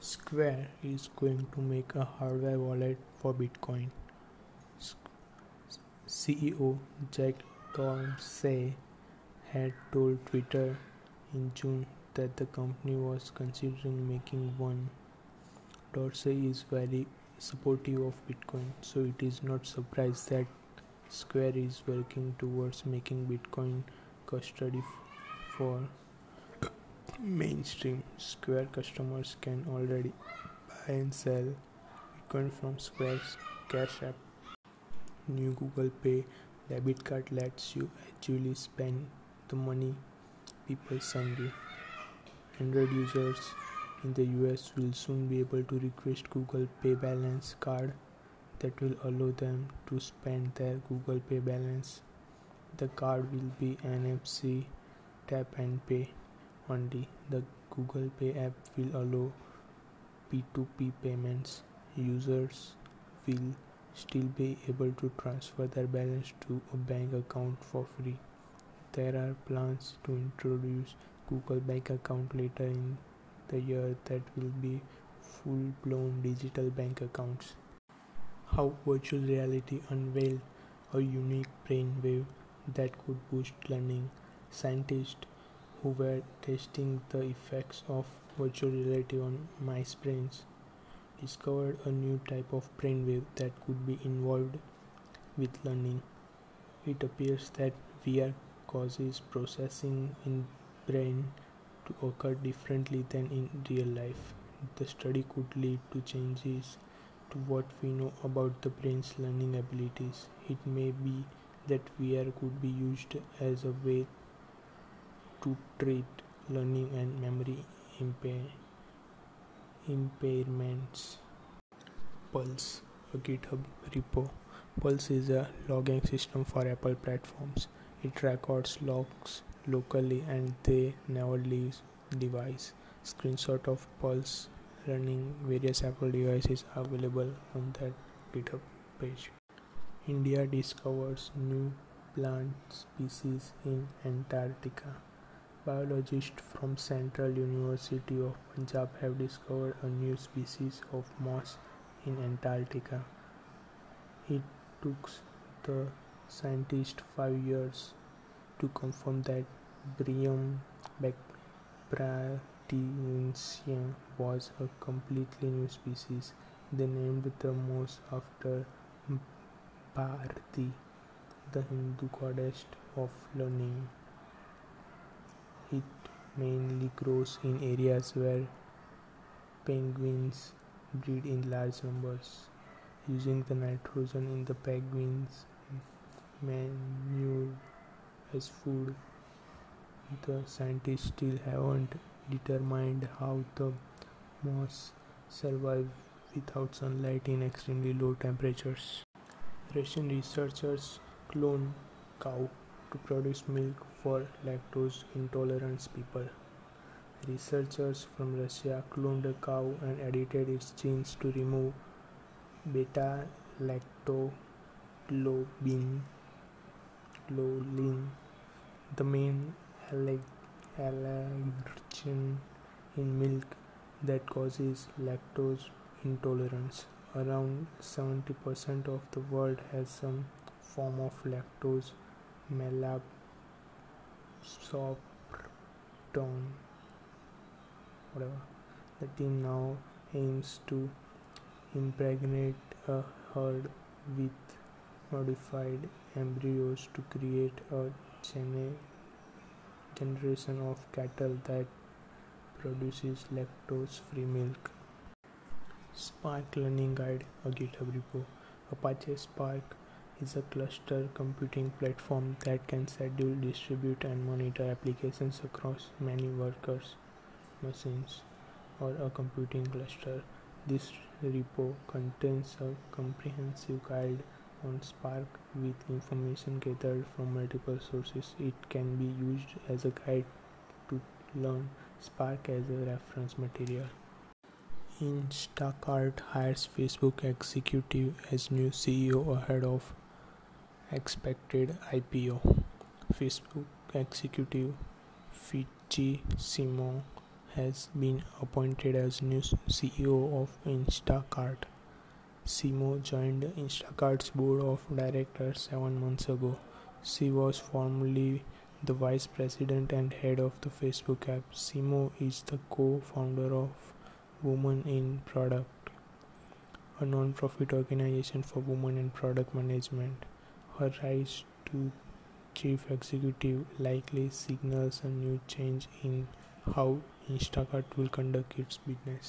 Square is going to make a hardware wallet for Bitcoin. CEO Jack Dorsey had told Twitter in June that the company was considering making one. Dorsey is very supportive of Bitcoin, so it is not surprised that Square is working towards making Bitcoin custody for mainstream. Square customers can already buy and sell Bitcoin from Square's Cash App. New Google Pay debit card lets you actually spend the money people send you. Android users in the US will soon be able to request Google Pay balance card that will allow them to spend their Google Pay balance. The card will be NFC tap and pay only. The Google Pay app will allow P2P payments. Users will still be able to transfer their balance to a bank account for free. There are plans to introduce Google Bank account later in the year that will be full blown digital bank accounts. How virtual reality unveiled a unique brainwave that could boost learning. Scientists who were testing the effects of virtual reality on mice brains discovered a new type of brainwave that could be involved with learning. It appears that VR causes processing in brain to occur differently than in real life. The study could lead to changes to what we know about the brain's learning abilities. It may be that VR could be used as a way to treat learning and memory impair- impairments. Pulse, a GitHub repo. Pulse is a logging system for Apple platforms. It records logs locally and they never leave device. Screenshot of Pulse running various Apple devices are available on that GitHub page. India discovers new plant species in Antarctica. Biologists from Central University of Punjab have discovered a new species of moss in Antarctica. It took the scientists five years to confirm that Bryum bharatiensis was a completely new species. They named the moss after Bharti, the Hindu goddess of learning. It mainly grows in areas where penguins breed in large numbers. Using the nitrogen in the penguins' manure as food, the scientists still haven't determined how the moss survive without sunlight in extremely low temperatures. Russian researchers clone cow to produce milk for lactose intolerant people. Researchers from Russia cloned a cow and edited its genes to remove beta lactoglobulin, the main allergen in milk that causes lactose intolerance. Around 70% of the world has some form of lactose malabsorption. Whatever. The team now aims to impregnate a herd with modified embryos to create a generation of cattle that produces lactose free milk. Spark Learning Guide, a GitHub repo. Apache Spark is a cluster computing platform that can schedule, distribute, and monitor applications across many workers, machines, or a computing cluster. This repo contains a comprehensive guide on Spark with information gathered from multiple sources. It can be used as a guide to learn Spark as a reference material. Instacart hires Facebook executive as new CEO ahead of expected IPO. Facebook executive Fidji Simo has been appointed as new CEO of Instacart. Simo joined Instacart's board of directors seven months ago. She was formerly the vice president and head of the Facebook app. Simo is the co-founder of Women in Product, a non-profit organization for women in product management. Her rise to chief executive likely signals a new change in how Instacart will conduct its business.